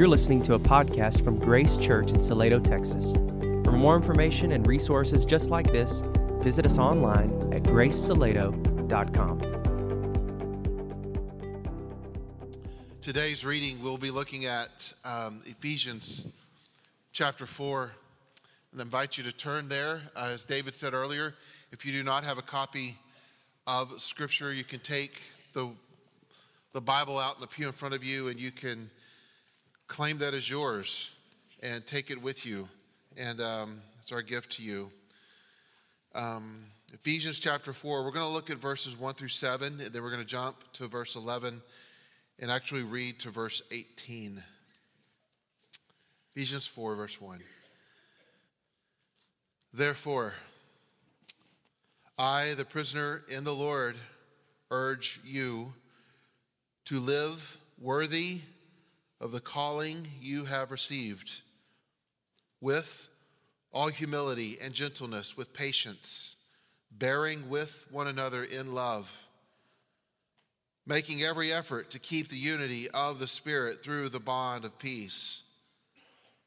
You're listening to a podcast from Grace Church in Salado, Texas. For more information and resources just like this, visit us online at gracesalado.com. Today's reading, we'll be looking at um, Ephesians chapter 4. And I invite you to turn there. Uh, as David said earlier, if you do not have a copy of Scripture, you can take the, the Bible out in the pew in front of you and you can claim that as yours and take it with you. And um, it's our gift to you. Um, Ephesians chapter 4, we're going to look at verses 1 through 7, and then we're going to jump to verse 11 and actually read to verse 18. Ephesians 4, verse 1. Therefore, I, the prisoner in the Lord, urge you to live worthy of the calling you have received, with all humility and gentleness, with patience, bearing with one another in love, making every effort to keep the unity of the Spirit through the bond of peace.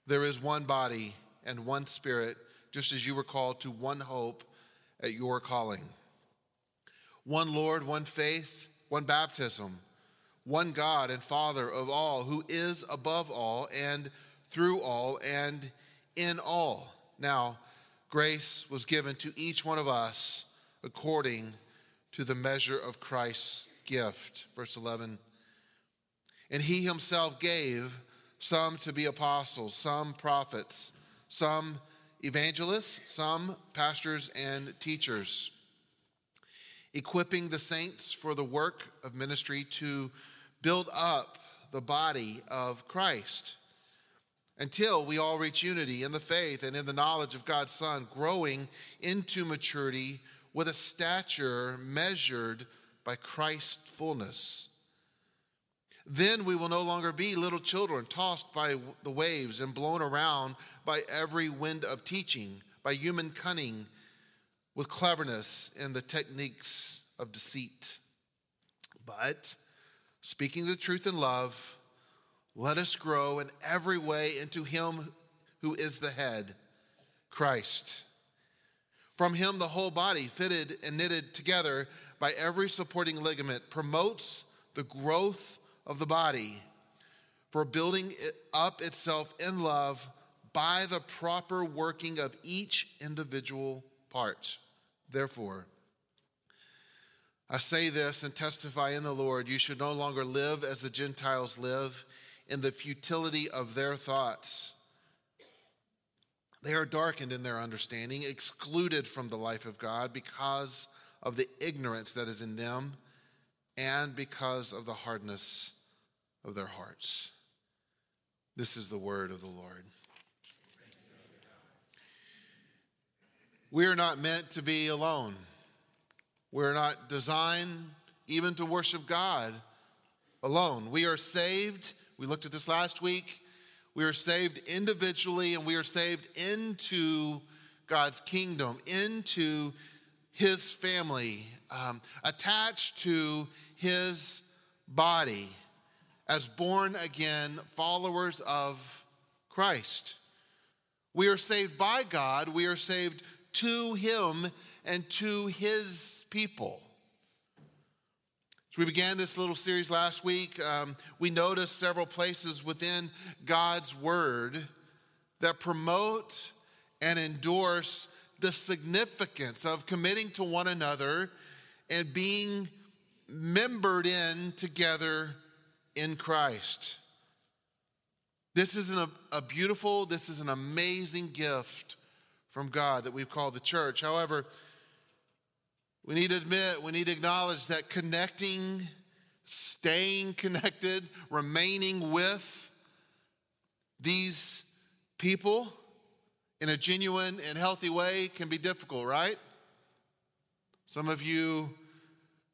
There is one body and one Spirit, just as you were called to one hope at your calling. One Lord, one faith, one baptism one God and Father of all, who is above all and through all and in all. Now, grace was given to each one of us according to the measure of Christ's gift. Verse 11. And he himself gave some to be apostles, some prophets, some evangelists, some pastors and teachers, equipping the saints for the work of ministry to build up the body of Christ until we all reach unity in the faith and in the knowledge of God's Son, growing into maturity with a stature measured by Christ's fullness. Then we will no longer be little children tossed by the waves and blown around by every wind of teaching, by human cunning, with cleverness and the techniques of deceit. But speaking the truth in love, let us grow in every way into Him who is the head, Christ. From Him, the whole body, fitted and knitted together by every supporting ligament, promotes the growth of the body for building it up itself in love by the proper working of each individual part. Therefore, I say this and testify in the Lord you should no longer live as the Gentiles live in the futility of their thoughts. They are darkened in their understanding, excluded from the life of God because of the ignorance that is in them and because of the hardness of their hearts. This is the word of the Lord. We are not meant to be alone. We're not designed even to worship God alone. We are saved. We looked at this last week. We are saved individually and we are saved into God's kingdom, into His family, um, attached to His body as born again followers of Christ. We are saved by God, we are saved to Him and to his people. As we began this little series last week, um, we noticed several places within God's word that promote and endorse the significance of committing to one another and being membered in together in Christ. This is an, a beautiful, this is an amazing gift from God that we've called the church. However, we need to admit, we need to acknowledge that connecting, staying connected, remaining with these people in a genuine and healthy way can be difficult, right? Some of you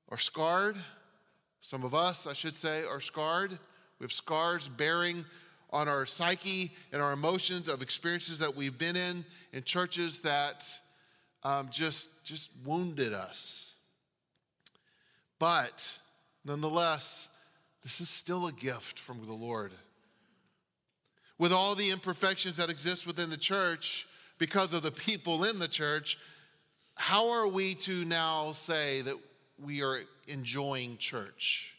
are scarred. Some of us, I should say, are scarred. We have scars bearing on our psyche and our emotions of experiences that we've been in in churches that um, just, just wounded us. But nonetheless, this is still a gift from the Lord. with all the imperfections that exist within the church because of the people in the church, how are we to now say that we are enjoying church?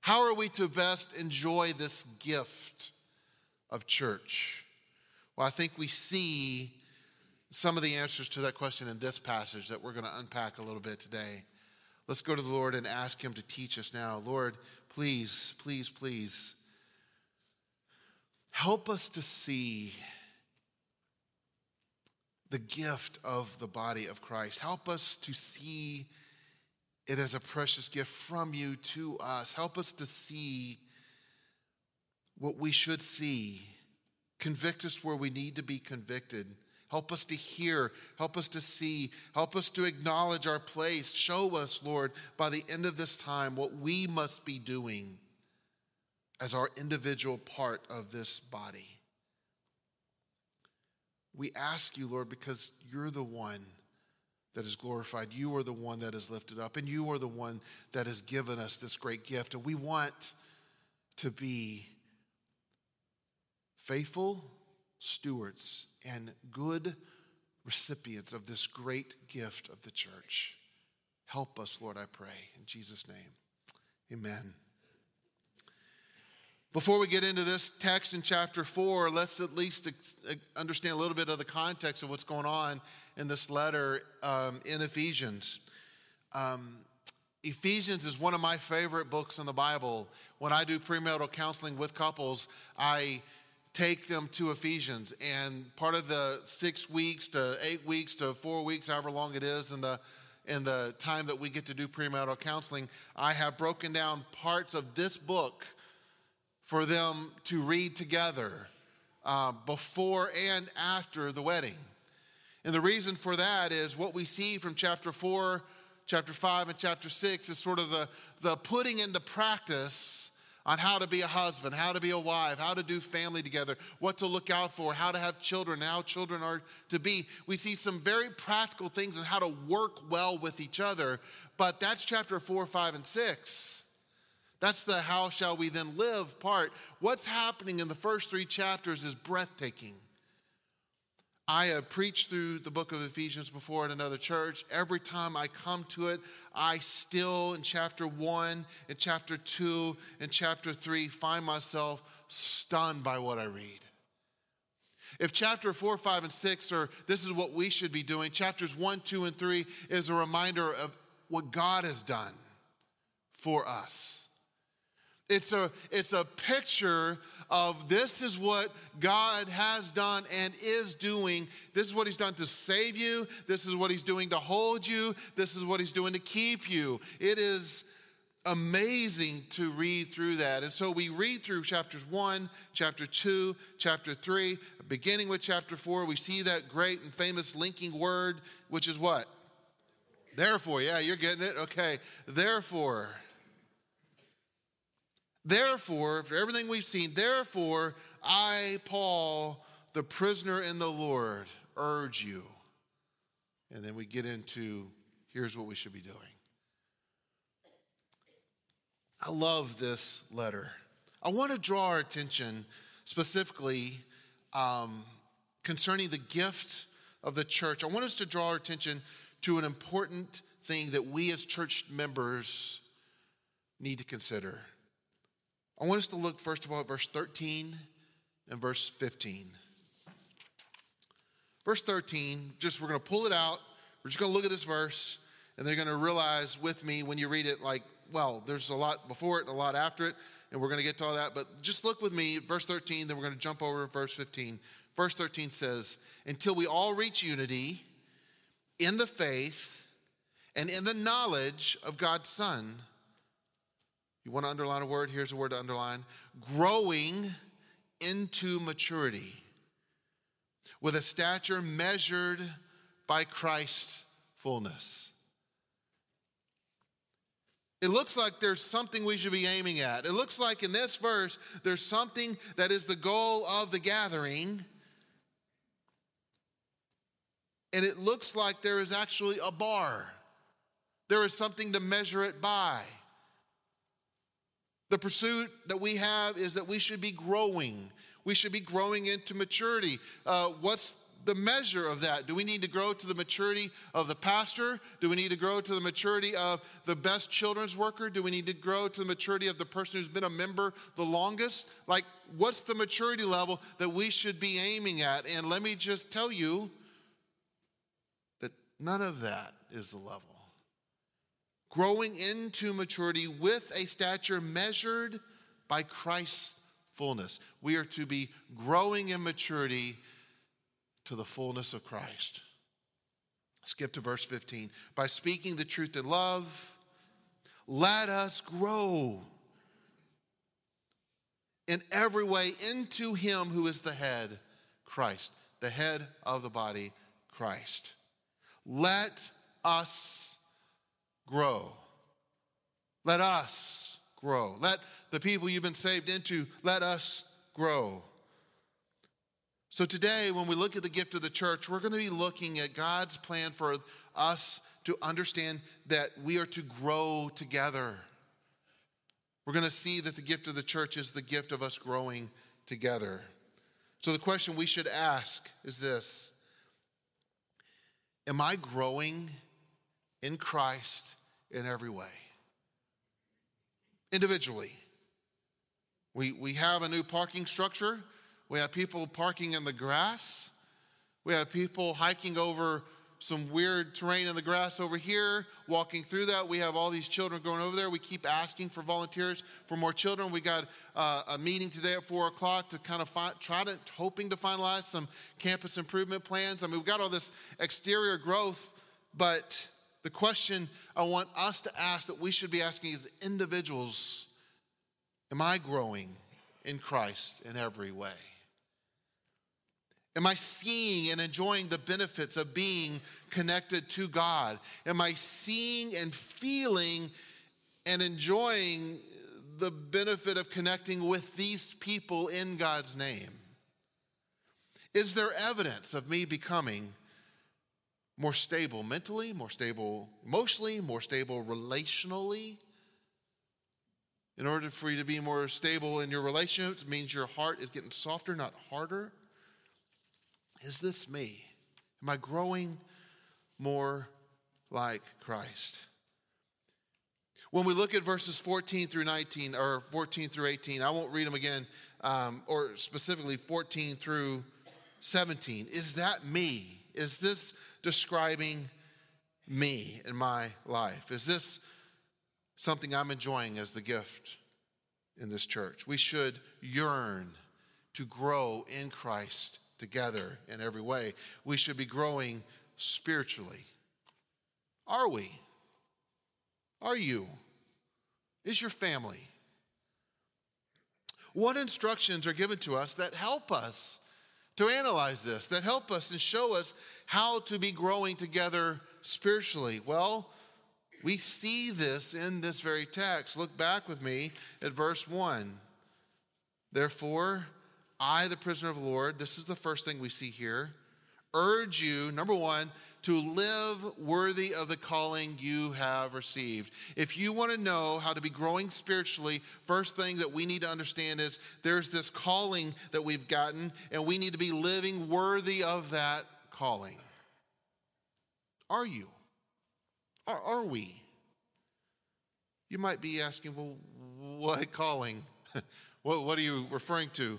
How are we to best enjoy this gift of church? Well, I think we see some of the answers to that question in this passage that we're going to unpack a little bit today. Let's go to the Lord and ask Him to teach us now. Lord, please, please, please help us to see the gift of the body of Christ. Help us to see it as a precious gift from you to us. Help us to see what we should see. Convict us where we need to be convicted. Help us to hear. Help us to see. Help us to acknowledge our place. Show us, Lord, by the end of this time, what we must be doing as our individual part of this body. We ask you, Lord, because you're the one that is glorified. You are the one that is lifted up, and you are the one that has given us this great gift. And we want to be faithful stewards and good recipients of this great gift of the church. Help us, Lord, I pray. In Jesus' name, amen. Before we get into this text in chapter 4, let's at least understand a little bit of the context of what's going on in this letter um, in Ephesians. Um, Ephesians is one of my favorite books in the Bible. When I do premarital counseling with couples, I take them to Ephesians. And part of the six weeks to eight weeks to four weeks, however long it is, in the in the time that we get to do premarital counseling, I have broken down parts of this book for them to read together uh, before and after the wedding. And the reason for that is what we see from chapter 4, chapter 5, and chapter 6 is sort of the, the putting into practice on how to be a husband, how to be a wife, how to do family together, what to look out for, how to have children, how children are to be. We see some very practical things on how to work well with each other, but that's chapter 4, 5, and 6. That's the how shall we then live part. What's happening in the first three chapters is breathtaking. I have preached through the book of Ephesians before at another church. Every time I come to it, I still, in chapter one, in chapter two, in chapter three, find myself stunned by what I read. If chapter four, five, and six are this is what we should be doing, chapters one, two, and three is a reminder of what God has done for us. It's a, it's a picture of this is what God has done and is doing. This is what He's done to save you. This is what He's doing to hold you. This is what He's doing to keep you. It is amazing to read through that. And so we read through chapters 1, chapter 2, chapter 3, beginning with chapter 4. We see that great and famous linking word, which is what? Therefore. Yeah, you're getting it? Okay. Therefore. Therefore, for everything we've seen, therefore, I, Paul, the prisoner in the Lord, urge you. And then we get into here's what we should be doing. I love this letter. I want to draw our attention specifically um, concerning the gift of the church. I want us to draw our attention to an important thing that we as church members need to consider. I want us to look, first of all, at verse 13 and verse 15. Verse 13, just we're going to pull it out. We're just going to look at this verse, and they're going to realize with me when you read it, like, well, there's a lot before it and a lot after it, and we're going to get to all that. But just look with me, verse 13, then we're going to jump over to verse 15. Verse 13 says, Until we all reach unity in the faith and in the knowledge of God's Son you want to underline a word? Here's a word to underline growing into maturity with a stature measured by Christ's fullness. It looks like there's something we should be aiming at. It looks like in this verse, there's something that is the goal of the gathering. And it looks like there is actually a bar. There is something to measure it by. The pursuit that we have is that we should be growing. We should be growing into maturity. Uh, what's the measure of that? Do we need to grow to the maturity of the pastor? Do we need to grow to the maturity of the best children's worker? Do we need to grow to the maturity of the person who's been a member the longest? Like, what's the maturity level that we should be aiming at? And let me just tell you that none of that is the level. Growing into maturity with a stature measured by Christ's fullness. We are to be growing in maturity to the fullness of Christ. Skip to verse 15. By speaking the truth in love, let us grow in every way into Him who is the head, Christ, the head of the body, Christ. Let us grow. Let us grow. Let the people you've been saved into, let us grow. So, today, when we look at the gift of the church, we're going to be looking at God's plan for us to understand that we are to grow together. We're going to see that the gift of the church is the gift of us growing together. So, the question we should ask is this Am I growing in Christ in every way? Individually. We, we have a new parking structure we have people parking in the grass. We have people hiking over some weird terrain in the grass over here, walking through that. We have all these children going over there. We keep asking for volunteers for more children. We got uh, a meeting today at four o'clock to kind of fi- try to, hoping to finalize some campus improvement plans. I mean, we've got all this exterior growth, but the question I want us to ask that we should be asking as individuals Am I growing in Christ in every way? Am I seeing and enjoying the benefits of being connected to God? Am I seeing and feeling and enjoying the benefit of connecting with these people in God's name? Is there evidence of me becoming more stable mentally, more stable emotionally, more stable relationally? In order for you to be more stable in your relationships, means your heart is getting softer, not harder. Is this me? Am I growing more like Christ? When we look at verses 14 through 19, or 14 through 18, I won't read them again, um, or specifically 14 through 17. Is that me? Is this describing me in my life? Is this something I'm enjoying as the gift in this church? We should yearn to grow in Christ together in every way. We should be growing spiritually. Are we? Are you? Is your family? What instructions are given to us that help us to analyze this, that help us and show us how to be growing together spiritually? Well, we see this in this very text. Look back with me at verse 1. Therefore, I, the prisoner of the Lord, this is the first thing we see here, urge you, number one, to live worthy of the calling you have received. If you want to know how to be growing spiritually, first thing that we need to understand is there's this calling that we've gotten, and we need to be living worthy of that calling. Are you? Are, are we? You might be asking, well, what calling? what, what are you referring to?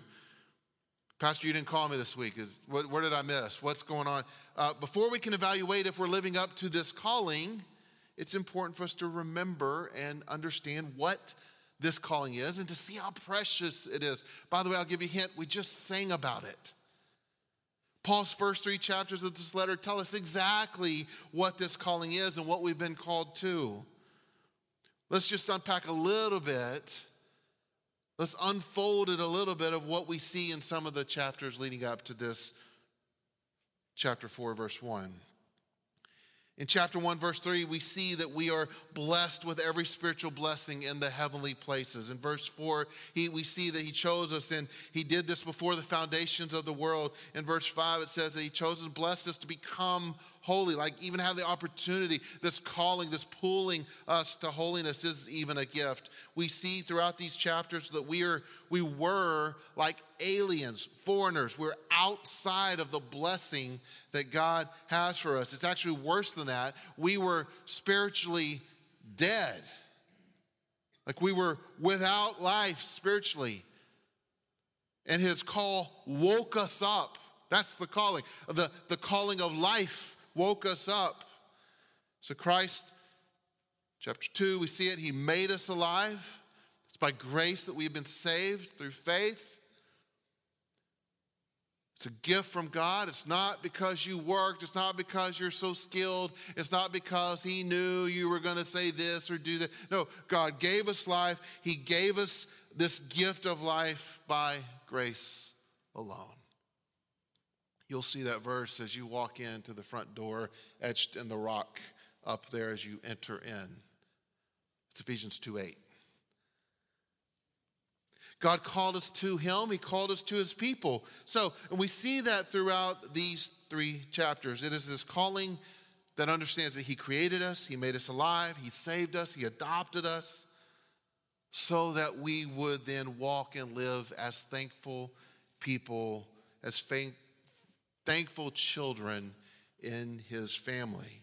Pastor, you didn't call me this week. Is, what, where did I miss? What's going on? Uh, before we can evaluate if we're living up to this calling, it's important for us to remember and understand what this calling is and to see how precious it is. By the way, I'll give you a hint. We just sang about it. Paul's first three chapters of this letter tell us exactly what this calling is and what we've been called to. Let's just unpack a little bit Let's unfold it a little bit of what we see in some of the chapters leading up to this chapter 4, verse 1. In chapter 1, verse 3, we see that we are blessed with every spiritual blessing in the heavenly places. In verse 4, he, we see that he chose us and he did this before the foundations of the world. In verse 5, it says that he chose and blessed us to become holy, like even have the opportunity, this calling, this pulling us to holiness is even a gift. We see throughout these chapters that we are we were like aliens, foreigners. We're outside of the blessing that God has for us. It's actually worse than that. We were spiritually dead. Like we were without life spiritually. And his call woke us up. That's the calling. The, the calling of life woke us up. So, Christ, chapter 2, we see it. He made us alive. It's by grace that we've been saved through faith. It's a gift from God. It's not because you worked. It's not because you're so skilled. It's not because He knew you were going to say this or do that. No, God gave us life. He gave us this gift of life by grace alone. You'll see that verse as you walk into the front door, etched in the rock up there as you enter in. It's Ephesians 2 8. God called us to Him, He called us to His people. So, and we see that throughout these three chapters. It is this calling that understands that He created us, He made us alive, He saved us, He adopted us, so that we would then walk and live as thankful people, as thankful children in His family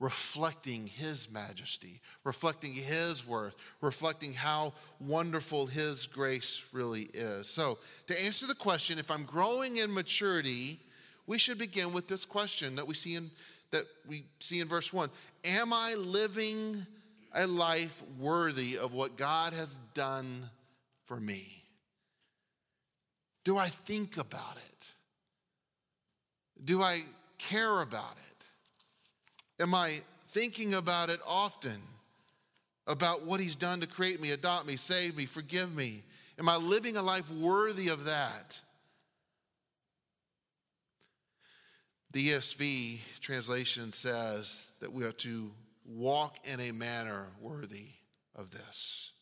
reflecting His majesty, reflecting His worth, reflecting how wonderful His grace really is. So, to answer the question, if I'm growing in maturity, we should begin with this question that we see in that we see in verse 1. Am I living a life worthy of what God has done for me? Do I think about it? Do I care about it? Am I thinking about it often? About what he's done to create me, adopt me, save me, forgive me? Am I living a life worthy of that? The ESV translation says that we are to walk in a manner worthy of this.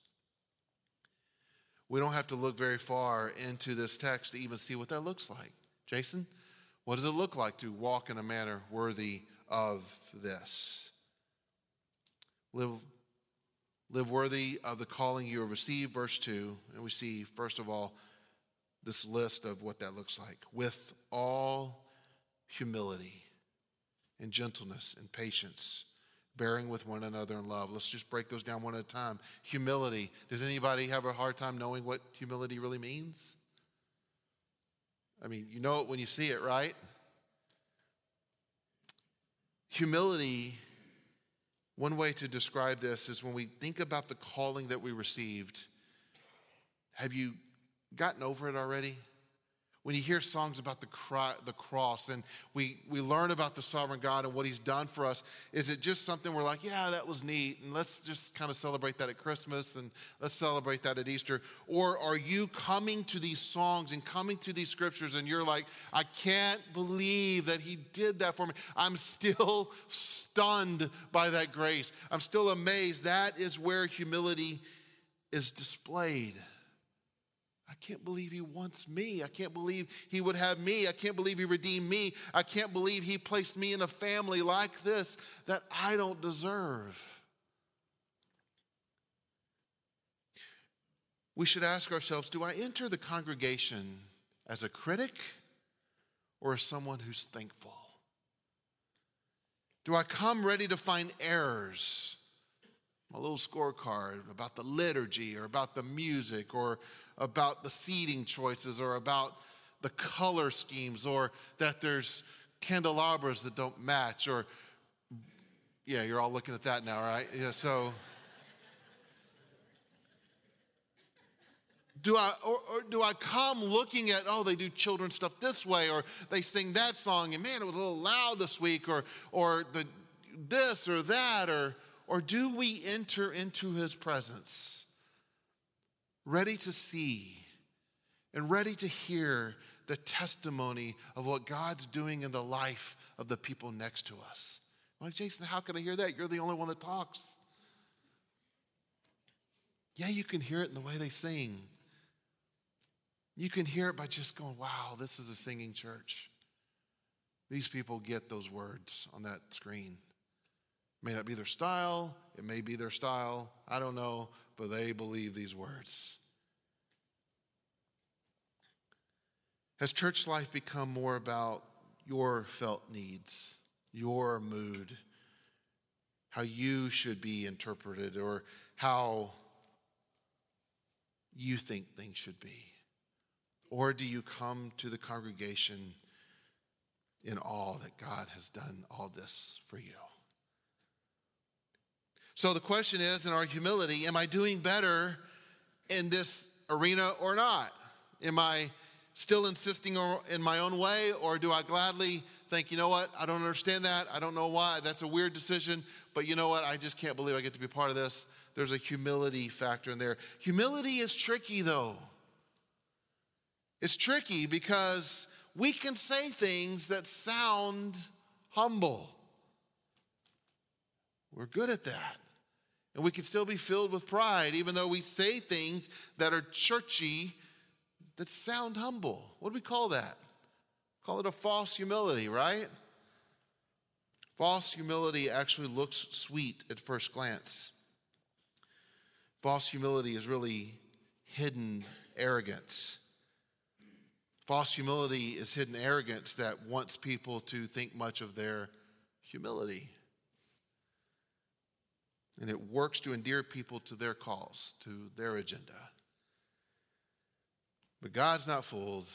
We don't have to look very far into this text to even see what that looks like. Jason, what does it look like to walk in a manner worthy of this. Live, live worthy of the calling you have received, verse 2. And we see, first of all, this list of what that looks like with all humility and gentleness and patience, bearing with one another in love. Let's just break those down one at a time. Humility. Does anybody have a hard time knowing what humility really means? I mean, you know it when you see it, right? Humility, one way to describe this is when we think about the calling that we received, have you gotten over it already? When you hear songs about the, the cross and we, we learn about the sovereign God and what he's done for us, is it just something we're like, yeah, that was neat, and let's just kind of celebrate that at Christmas and let's celebrate that at Easter? Or are you coming to these songs and coming to these scriptures and you're like, I can't believe that he did that for me? I'm still stunned by that grace. I'm still amazed. That is where humility is displayed. I can't believe he wants me. I can't believe he would have me. I can't believe he redeemed me. I can't believe he placed me in a family like this that I don't deserve. We should ask ourselves do I enter the congregation as a critic or as someone who's thankful? Do I come ready to find errors? My little scorecard about the liturgy or about the music or about the seating choices or about the color schemes or that there's candelabras that don't match or yeah you're all looking at that now right? Yeah so. Do I or, or, do I come looking at oh they do children stuff this way or they sing that song and man it was a little loud this week or or the this or that or or do we enter into his presence ready to see and ready to hear the testimony of what God's doing in the life of the people next to us. Like, Jason, how can I hear that? You're the only one that talks. Yeah, you can hear it in the way they sing. You can hear it by just going, wow, this is a singing church. These people get those words on that screen. May not be their style, it may be their style, I don't know, but they believe these words. Has church life become more about your felt needs, your mood, how you should be interpreted, or how you think things should be? Or do you come to the congregation in awe that God has done all this for you? So the question is in our humility, am I doing better in this arena or not? Am I still insisting in my own way, or do I gladly think, you know what, I don't understand that. I don't know why. That's a weird decision, but you know what, I just can't believe I get to be part of this. There's a humility factor in there. Humility is tricky, though. It's tricky because we can say things that sound humble. We're good at that. And we can still be filled with pride, even though we say things that are churchy that sound humble. What do we call that? Call it a false humility, right? False humility actually looks sweet at first glance. False humility is really hidden arrogance. False humility is hidden arrogance that wants people to think much of their humility. And it works to endear people to their cause, to their agenda. But God's not fooled.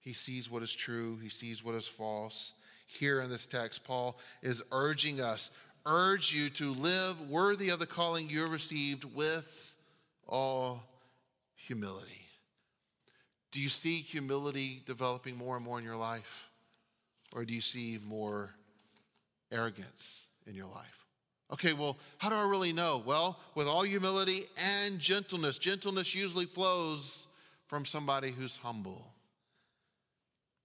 He sees what is true, He sees what is false. Here in this text, Paul is urging us, urge you to live worthy of the calling you have received with all humility. Do you see humility developing more and more in your life? Or do you see more arrogance in your life? Okay, well, how do I really know? Well, with all humility and gentleness. Gentleness usually flows from somebody who's humble.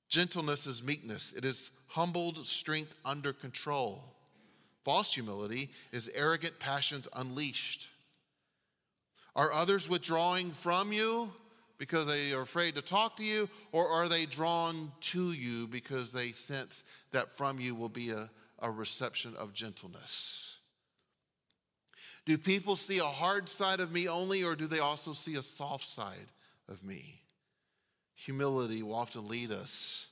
Gentleness is meekness, it is humbled strength under control. False humility is arrogant passions unleashed. Are others withdrawing from you because they are afraid to talk to you, or are they drawn to you because they sense that from you will be a, a reception of gentleness? Do people see a hard side of me only, or do they also see a soft side of me. Humility will often lead us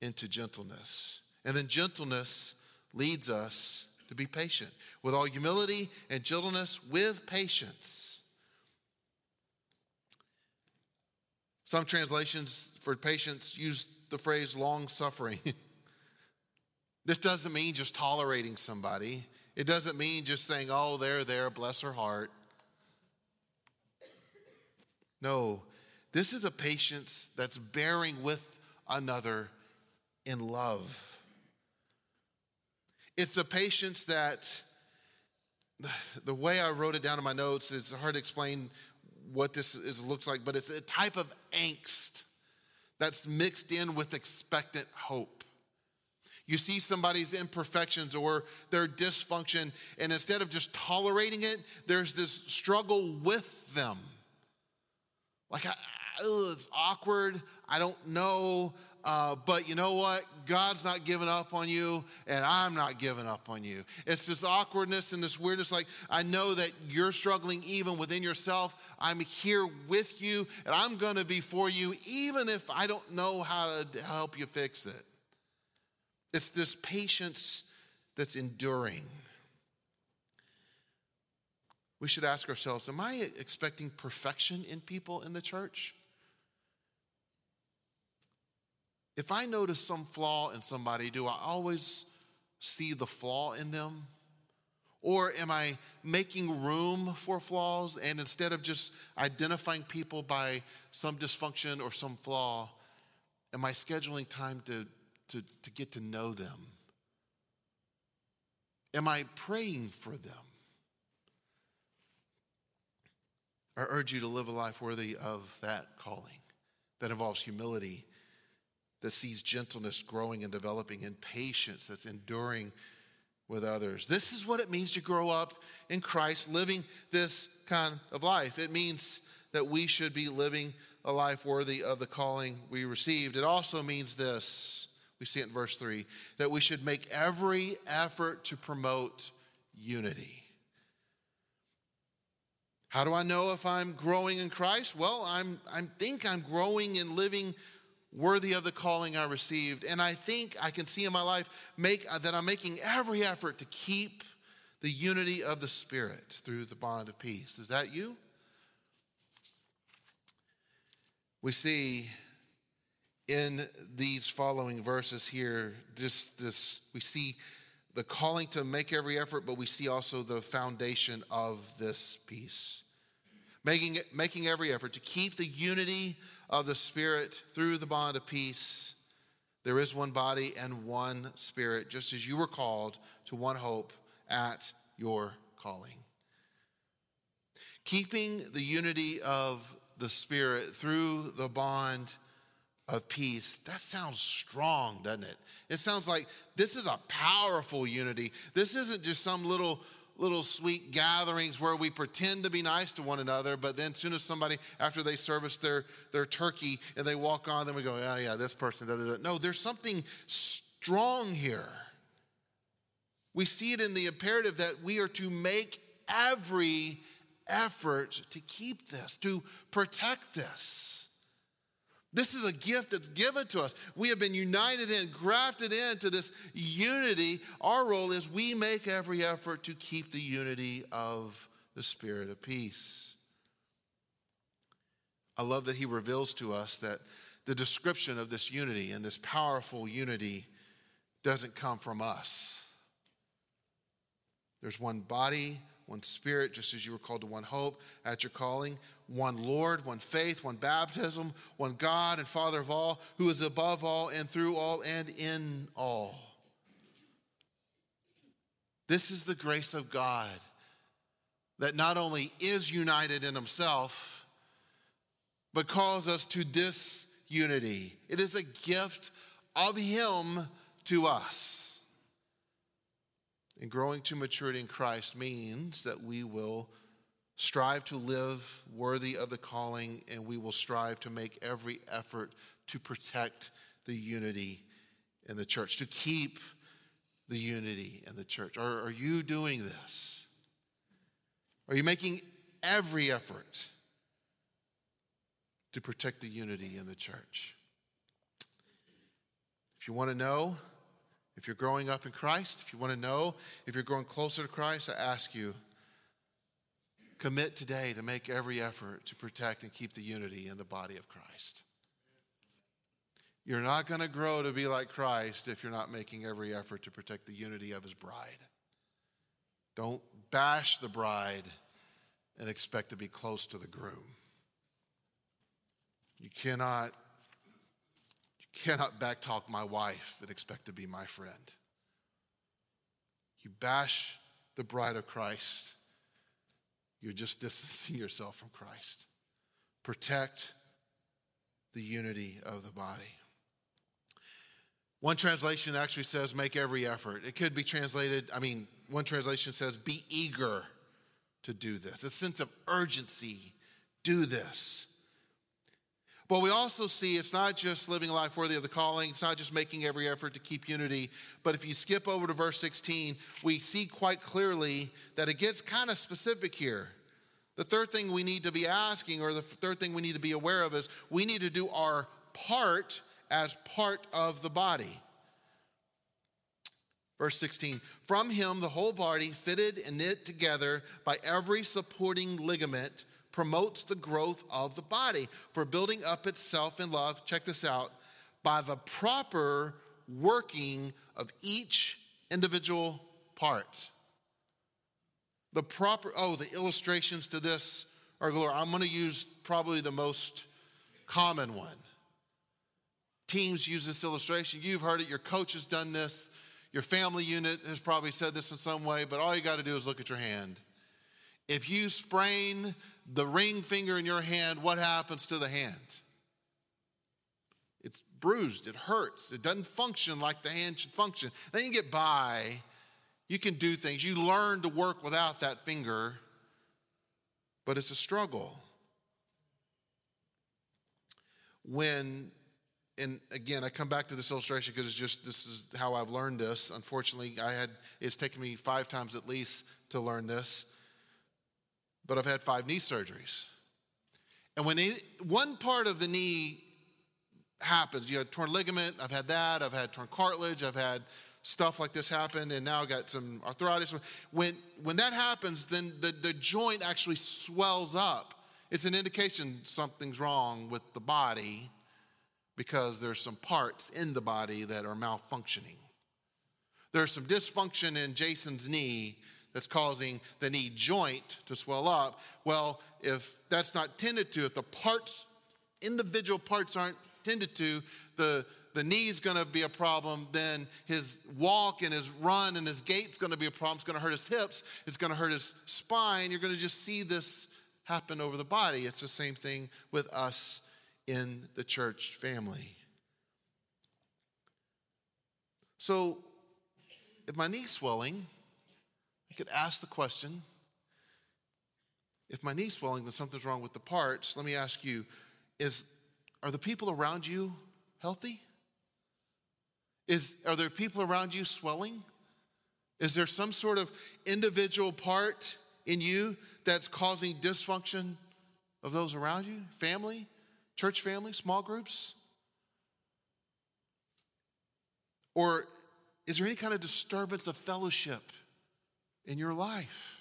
into gentleness. And then gentleness leads us to be patient. With all humility and gentleness, with patience. Some translations for patience use the phrase long suffering. this doesn't mean just tolerating somebody, it doesn't mean just saying, oh, they're there, bless her heart. No, this is a patience that's bearing with another in love. It's a patience that, the way I wrote it down in my notes, it's hard to explain what this is, looks like, but it's a type of angst that's mixed in with expectant hope. You see somebody's imperfections or their dysfunction, and instead of just tolerating it, there's this struggle with them. Like, I, it's awkward. I don't know. Uh, but you know what? God's not giving up on you, and I'm not giving up on you. It's this awkwardness and this weirdness. Like, I know that you're struggling even within yourself. I'm here with you, and I'm going to be for you, even if I don't know how to help you fix it. It's this patience that's enduring we should ask ourselves Am I expecting perfection in people in the church? If I notice some flaw in somebody, do I always see the flaw in them? Or am I making room for flaws and instead of just identifying people by some dysfunction or some flaw, am I scheduling time to, to, to get to know them? Am I praying for them? I urge you to live a life worthy of that calling that involves humility that sees gentleness growing and developing, and patience that's enduring with others. This is what it means to grow up in Christ, living this kind of life. It means that we should be living a life worthy of the calling we received. It also means this we see it in verse 3 that we should make every effort to promote unity. How do I know if I'm growing in Christ? Well, I'm, I think I'm growing and living worthy of the calling I received. And I think I can see in my life make, uh, that I'm making every effort to keep the unity of the Spirit through the bond of peace. Is that you? We see in these following verses here, just this, we see the calling to make every effort, but we see also the foundation of this peace. Making, making every effort to keep the unity of the Spirit through the bond of peace. There is one body and one Spirit, just as you were called to one hope at your calling. Keeping the unity of the Spirit through the bond of peace, that sounds strong, doesn't it? It sounds like this is a powerful unity. This isn't just some little little sweet gatherings where we pretend to be nice to one another, but then soon as somebody, after they service their, their turkey and they walk on, then we go, yeah, yeah, this person, da, da, da. No, there's something strong here. We see it in the imperative that we are to make every effort to keep this, to protect this. This is a gift that's given to us. We have been united in, grafted into this unity. Our role is we make every effort to keep the unity of the spirit of peace. I love that he reveals to us that the description of this unity and this powerful unity doesn't come from us. There's one body, one spirit, just as you were called to one hope at your calling, one Lord, one faith, one baptism, one God and Father of all, who is above all and through all and in all. This is the grace of God that not only is united in Himself, but calls us to this unity. It is a gift of Him to us. And growing to maturity in Christ means that we will strive to live worthy of the calling, and we will strive to make every effort to protect the unity in the church, to keep the unity in the church. Are, are you doing this? Are you making every effort to protect the unity in the church? If you want to know, if you're growing up in Christ, if you want to know if you're growing closer to Christ, I ask you, commit today to make every effort to protect and keep the unity in the body of Christ. You're not going to grow to be like Christ if you're not making every effort to protect the unity of his bride. Don't bash the bride and expect to be close to the groom. You cannot you cannot backtalk my wife and expect to be my friend. You bash the bride of Christ, you're just distancing yourself from Christ. Protect the unity of the body. One translation actually says, make every effort. It could be translated, I mean, one translation says, be eager to do this. A sense of urgency, do this. But we also see it's not just living a life worthy of the calling, it's not just making every effort to keep unity. But if you skip over to verse 16, we see quite clearly that it gets kind of specific here. The third thing we need to be asking, or the third thing we need to be aware of, is we need to do our part as part of the body. Verse 16, from him the whole body, fitted and knit together by every supporting ligament, promotes the growth of the body for building up itself in love. Check this out by the proper working of each individual part. The proper, oh, the illustrations to this are glory. I'm going to use probably the most common one. Teams use this illustration. You've heard it, your coach has done this, your family unit has probably said this in some way, but all you got to do is look at your hand. If you sprain the ring finger in your hand, what happens to the hand? It's bruised, it hurts, it doesn't function like the hand should function. Then you get by, you can do things. You learn to work without that finger, but it's a struggle. When and again, I come back to this illustration because it's just this is how I've learned this. Unfortunately, I had it's taken me five times at least to learn this, but I've had five knee surgeries. And when it, one part of the knee happens, you had torn ligament, I've had that, I've had torn cartilage, I've had stuff like this happen, and now I've got some arthritis. When when that happens, then the, the joint actually swells up. It's an indication something's wrong with the body because there's some parts in the body that are malfunctioning. There's some dysfunction in Jason's knee that's causing the knee joint to swell up. Well, if that's not tended to, if the parts, individual parts aren't tended to, the the knee's going to be a problem, then his walk and his run and his gait's going to be a problem. It's going to hurt his hips. It's going to hurt his spine. You're going to just see this happen over the body. It's the same thing with us in the church family. So, if my knee's swelling, I could ask the question if my knee's swelling, then something's wrong with the parts. Let me ask you is, are the people around you healthy? Is, are there people around you swelling? Is there some sort of individual part in you that's causing dysfunction of those around you? Family? Church family, small groups? Or is there any kind of disturbance of fellowship in your life?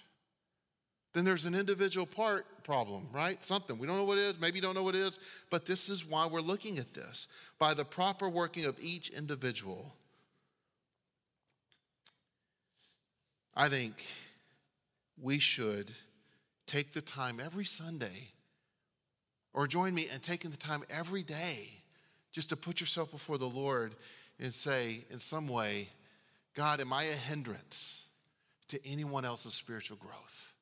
Then there's an individual part problem, right? Something. We don't know what it is, maybe you don't know what it is, but this is why we're looking at this. By the proper working of each individual. I think we should take the time every Sunday or join me in taking the time every day just to put yourself before the Lord and say, in some way, God, am I a hindrance to anyone else's spiritual growth?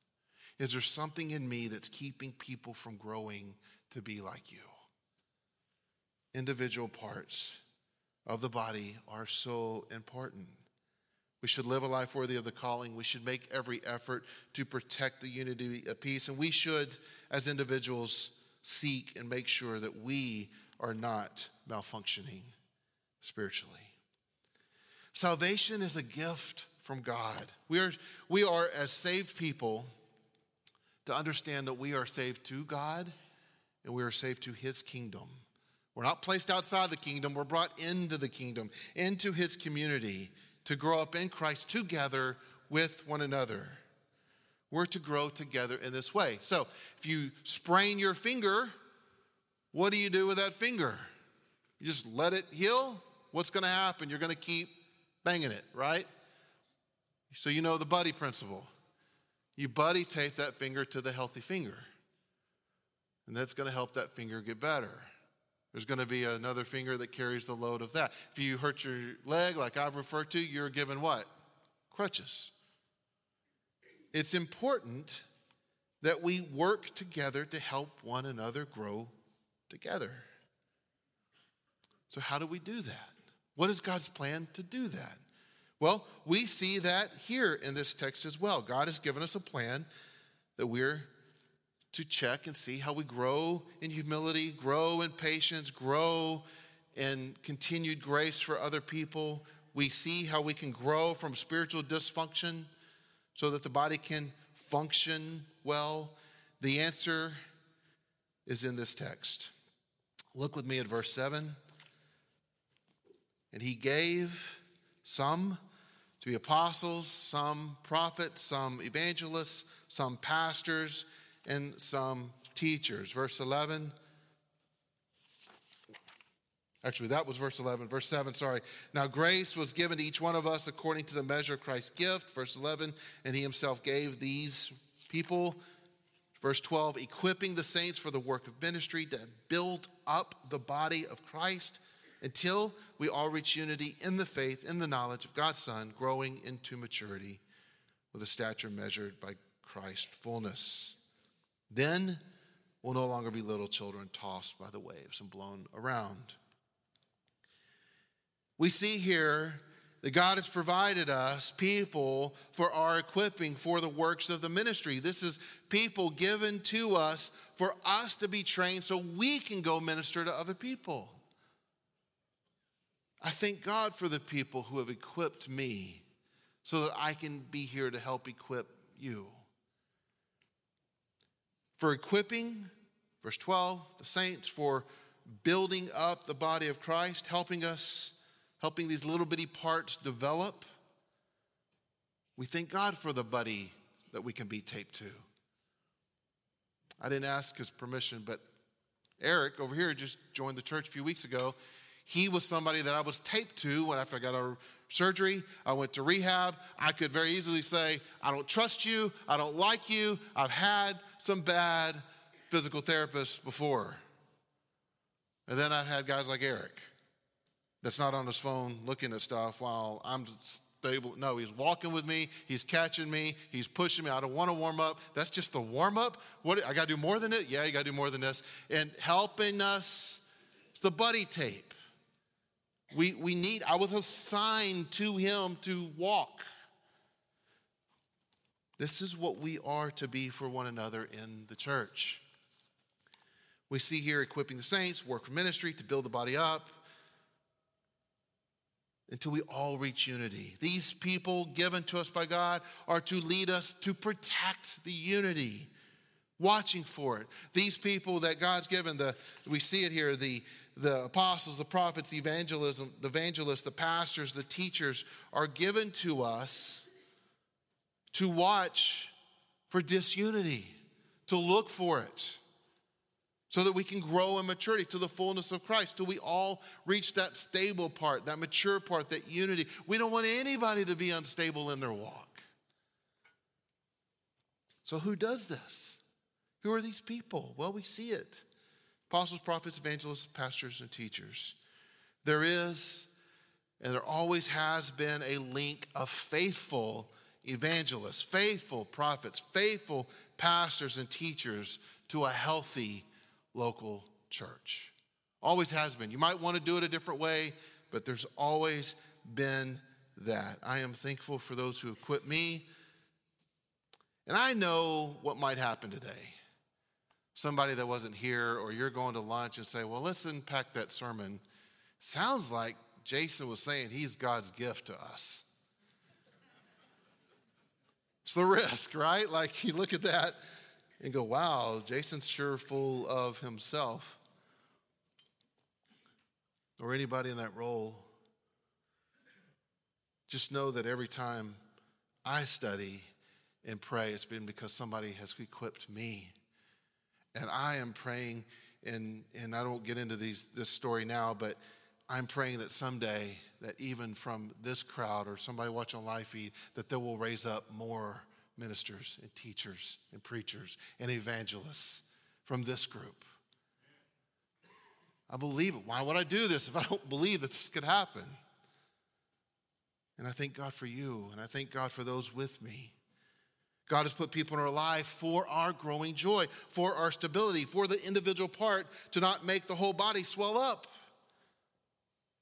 Is there something in me that's keeping people from growing to be like you? Individual parts of the body are so important. We should live a life worthy of the calling. We should make every effort to protect the unity of peace. And we should, as individuals, seek and make sure that we are not malfunctioning spiritually. Salvation is a gift from God. We are, we are, as saved people, to understand that we are saved to God and we are saved to His kingdom. We're not placed outside the kingdom, we're brought into the kingdom, into His community to grow up in Christ together with one another. We're to grow together in this way. So, if you sprain your finger, what do you do with that finger? You just let it heal? What's going to happen? You're going to keep banging it, right? So, you know the buddy principle. You buddy tape that finger to the healthy finger, and that's going to help that finger get better. There's going to be another finger that carries the load of that. If you hurt your leg, like I've referred to, you're given what? Crutches it's important that we work together to help one another grow together. So, how do we do that? What is God's plan to do that? Well, we see that here in this text as well. God has given us a plan that we're to check and see how we grow in humility, grow in patience, grow in continued grace for other people. We see how we can grow from spiritual dysfunction so that the body can function well? The answer is in this text. Look with me at verse 7. And he gave some to be apostles, some prophets, some evangelists, some pastors, and some teachers. Verse 11 Actually, that was verse 11. Verse 7, sorry. Now, grace was given to each one of us according to the measure of Christ's gift. Verse 11, and he himself gave these people. Verse 12, equipping the saints for the work of ministry to build up the body of Christ until we all reach unity in the faith, in the knowledge of God's Son, growing into maturity with a stature measured by Christ's fullness. Then we'll no longer be little children tossed by the waves and blown around We see here that God has provided us people for our equipping for the works of the ministry. This is people given to us for us to be trained so we can go minister to other people. I thank God for the people who have equipped me so that I can be here to help equip you. For equipping, verse 12, the saints, for building up the body of Christ, helping us helping these little bitty parts develop. We thank God for the buddy that we can be taped to. I didn't ask his permission, but Eric over here just joined the church a few weeks ago. He was somebody that I was taped to when after I got out surgery, I went to rehab. I could very easily say, I don't trust you, I don't like you, I've had some bad physical therapists before. And then I've had guys like Eric that's not on his phone looking at stuff while I'm stable. No, he's walking with me. He's catching me. He's pushing me. I don't want to warm up. That's just the warm up. What I got to do more than it? Yeah, you got to do more than this. And helping us, it's the buddy tape. We we need. I was assigned to him to walk. This is what we are to be for one another in the church. We see here equipping the saints, work for ministry to build the body up until we all reach unity. These people given to us by God are to lead us to protect the unity, watching for it. These people that God's given, the we see it here, the the apostles, the prophets, the evangelism, the evangelists, the pastors, the teachers are given to us to watch for disunity, to look for it so that we can grow in maturity to the fullness of Christ, till we all reach that stable part, that mature part, that unity. We don't want anybody to be unstable in their walk. So, who does this? Who are these people? Well, we see it apostles, prophets, evangelists, pastors, and teachers. There is, and there always has been, a link of faithful evangelists, faithful prophets, faithful pastors, and teachers to a healthy local church. Always has been. You might want to do it a different way, but there's always been that. I am thankful for those who equip me. And I know what might happen today. Somebody that wasn't here, or you're going to lunch and say, Well, let's unpack that sermon. Sounds like Jason was saying he's God's gift to us. It's the risk, right? Like you look at that and go, wow, Jason's sure full of himself. Or anybody in that role. Just know that every time I study and pray, it's been because somebody has equipped me. And I am praying, and, and I don't get into these, this story now, but I'm praying that someday, that even from this crowd or somebody watching on live feed, that they will raise up more ministers and teachers and preachers and evangelists from this group. I believe it. Why would I do this if I don't believe that this could happen? And I thank God for you, and I thank God for those with me. God has put people in our life for our growing joy, for our stability, for the individual part to not make the whole body swell up,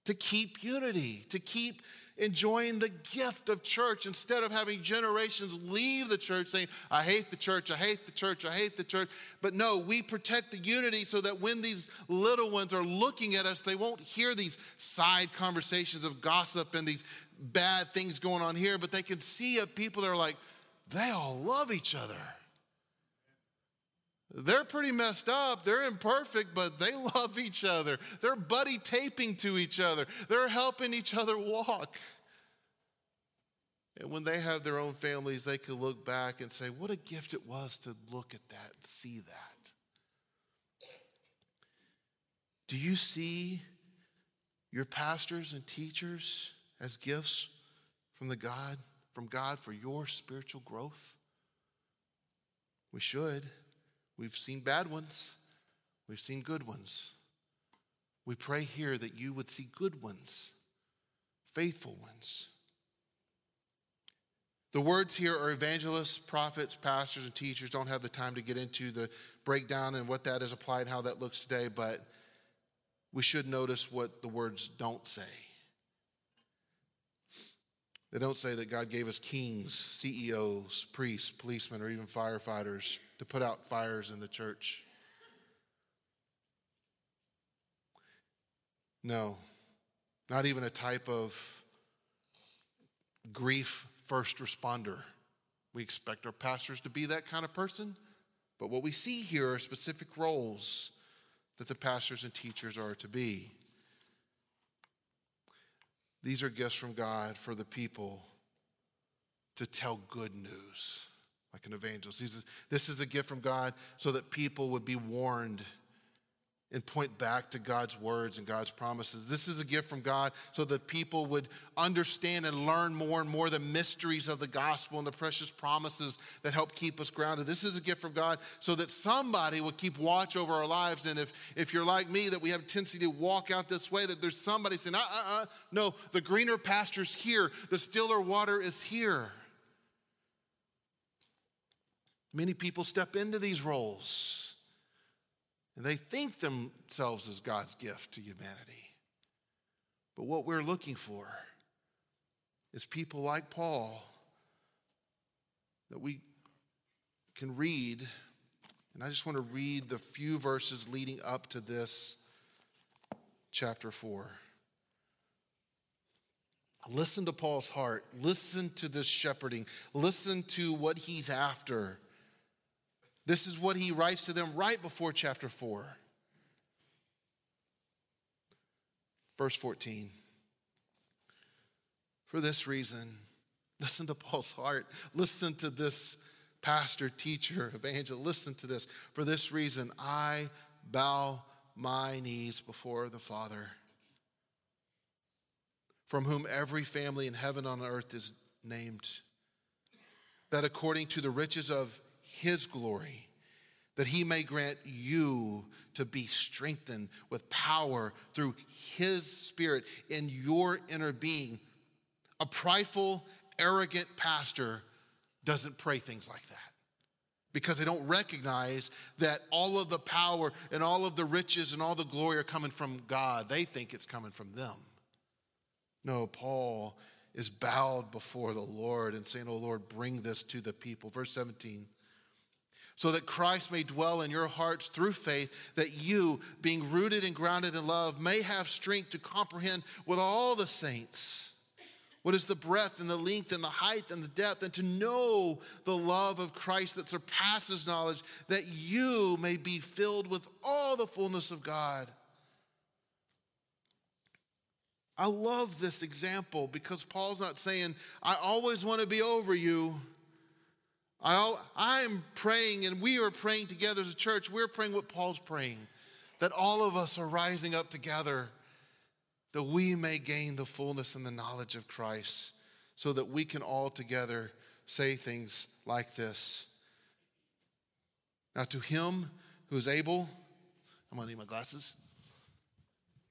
to keep unity, to keep enjoying the gift of church instead of having generations leave the church saying, I hate the church, I hate the church, I hate the church. But no, we protect the unity so that when these little ones are looking at us, they won't hear these side conversations of gossip and these bad things going on here, but they can see a people that are like, they all love each other. They're pretty messed up. They're imperfect, but they love each other. They're buddy taping to each other. They're helping each other walk. And when they have their own families, they can look back and say, What a gift it was to look at that and see that. Do you see your pastors and teachers as gifts from the God, from God for your spiritual growth? We should. We've seen bad ones, we've seen good ones. We pray here that you would see good ones, faithful ones. The words here are evangelists, prophets, pastors, and teachers. Don't have the time to get into the breakdown and what that is applied, how that looks today, but we should notice what the words don't say. They don't say that God gave us kings, CEOs, priests, policemen, or even firefighters to put out fires in the church. No, not even a type of grief first responder. We expect our pastors to be that kind of person, but what we see here are specific roles that the pastors and teachers are to be. These are gifts from God for the people to tell good news, like an evangelist. This is a gift from God so that people would be warned and point back to God's words and God's promises. This is a gift from God so that people would understand and learn more and more the mysteries of the gospel and the precious promises that help keep us grounded. This is a gift from God so that somebody will keep watch over our lives. And if, if you're like me, that we have a tendency to walk out this way, that there's somebody saying, uh, uh, uh, no, the greener pasture's here, the stiller water is here. Many people step into these roles and they think themselves as God's gift to humanity. But what we're looking for is people like Paul that we can read. And I just want to read the few verses leading up to this chapter 4. Listen to Paul's heart. Listen to this shepherding. Listen to what he's after. This is what he writes to them right before chapter 4. Verse 14. For this reason, listen to Paul's heart. Listen to this pastor, teacher, evangelist. Listen to this. For this reason, I bow my knees before the Father, from whom every family in heaven and on earth is named, that according to the riches of his glory, that he may grant you to be strengthened with power through his spirit in your inner being. A prideful, arrogant pastor doesn't pray things like that because they don't recognize that all of the power and all of the riches and all the glory are coming from God. They think it's coming from them. No, Paul is bowed before the Lord and saying, Oh Lord, bring this to the people. Verse 17 so that Christ may dwell in your hearts through faith, that you, being rooted and grounded in love, may have strength to comprehend with all the saints what is the breadth and the length and the height and the depth, and to know the love of Christ that surpasses knowledge, that you may be filled with all the fullness of God. I love this example because Paul's not saying, I always want to be over you. I, I'm praying, and we are praying together as a church. We're praying what Paul's praying that all of us are rising up together that we may gain the fullness and the knowledge of Christ so that we can all together say things like this. Now, to him who is able, I'm gonna need my glasses.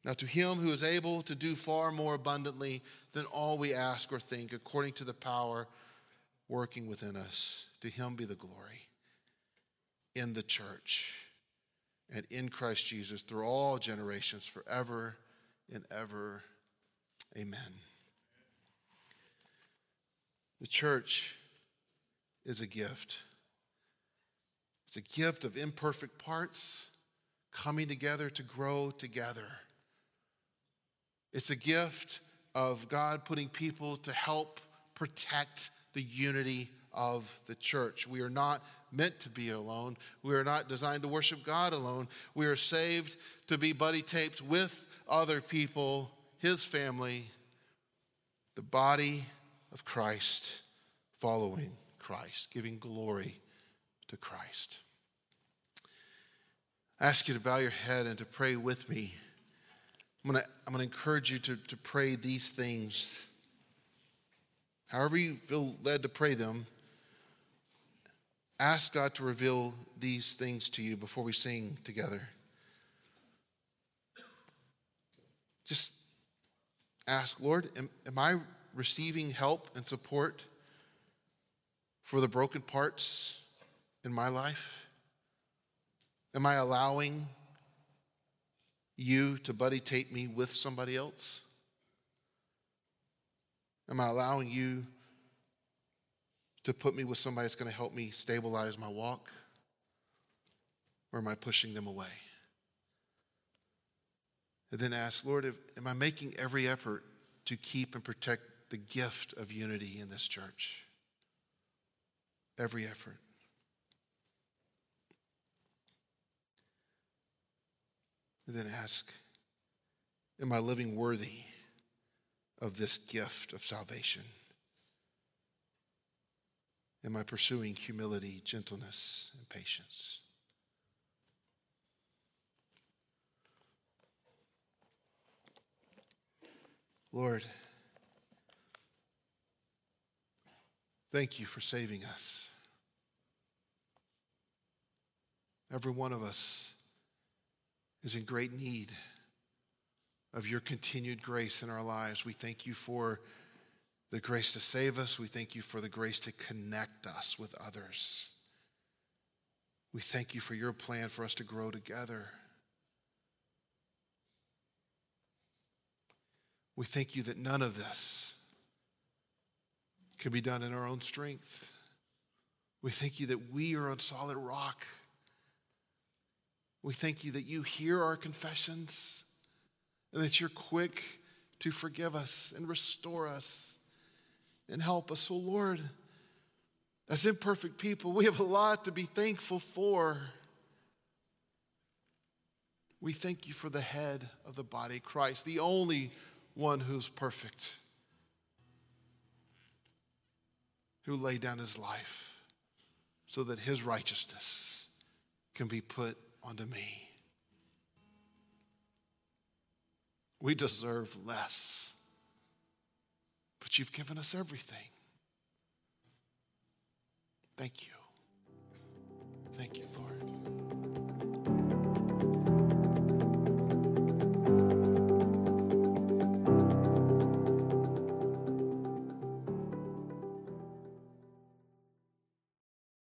Now, to him who is able to do far more abundantly than all we ask or think, according to the power working within us. To him be the glory in the church and in Christ Jesus through all generations, forever and ever. Amen. The church is a gift. It's a gift of imperfect parts coming together to grow together. It's a gift of God putting people to help protect the unity of the church. We are not meant to be alone. We are not designed to worship God alone. We are saved to be buddy taped with other people, His family, the body of Christ, following Christ, giving glory to Christ. I ask you to bow your head and to pray with me. I'm going to, I'm to encourage you to, to pray these things. However, you feel led to pray them, Ask God to reveal these things to you before we sing together. Just ask, Lord, am, am I receiving help and support for the broken parts in my life? Am I allowing you to buddy tape me with somebody else? Am I allowing you to put me with somebody that's going to help me stabilize my walk? Or am I pushing them away? And then ask, Lord, am I making every effort to keep and protect the gift of unity in this church? Every effort. And then ask, Am I living worthy of this gift of salvation? Am I pursuing humility, gentleness, and patience? Lord, thank you for saving us. Every one of us is in great need of your continued grace in our lives. We thank you for the grace to save us. We thank you for the grace to connect us with others. We thank you for your plan for us to grow together. We thank you that none of this could be done in our own strength. We thank you that we are on solid rock. We thank you that you hear our confessions and that you're quick to forgive us and restore us and help us. So, Lord, as imperfect people, we have a lot to be thankful for. We thank you for the head of the body, Christ, the only one who's perfect, who laid down his life so that his righteousness can be put onto me. We deserve less. But you've given us everything. Thank you. Thank you, Lord.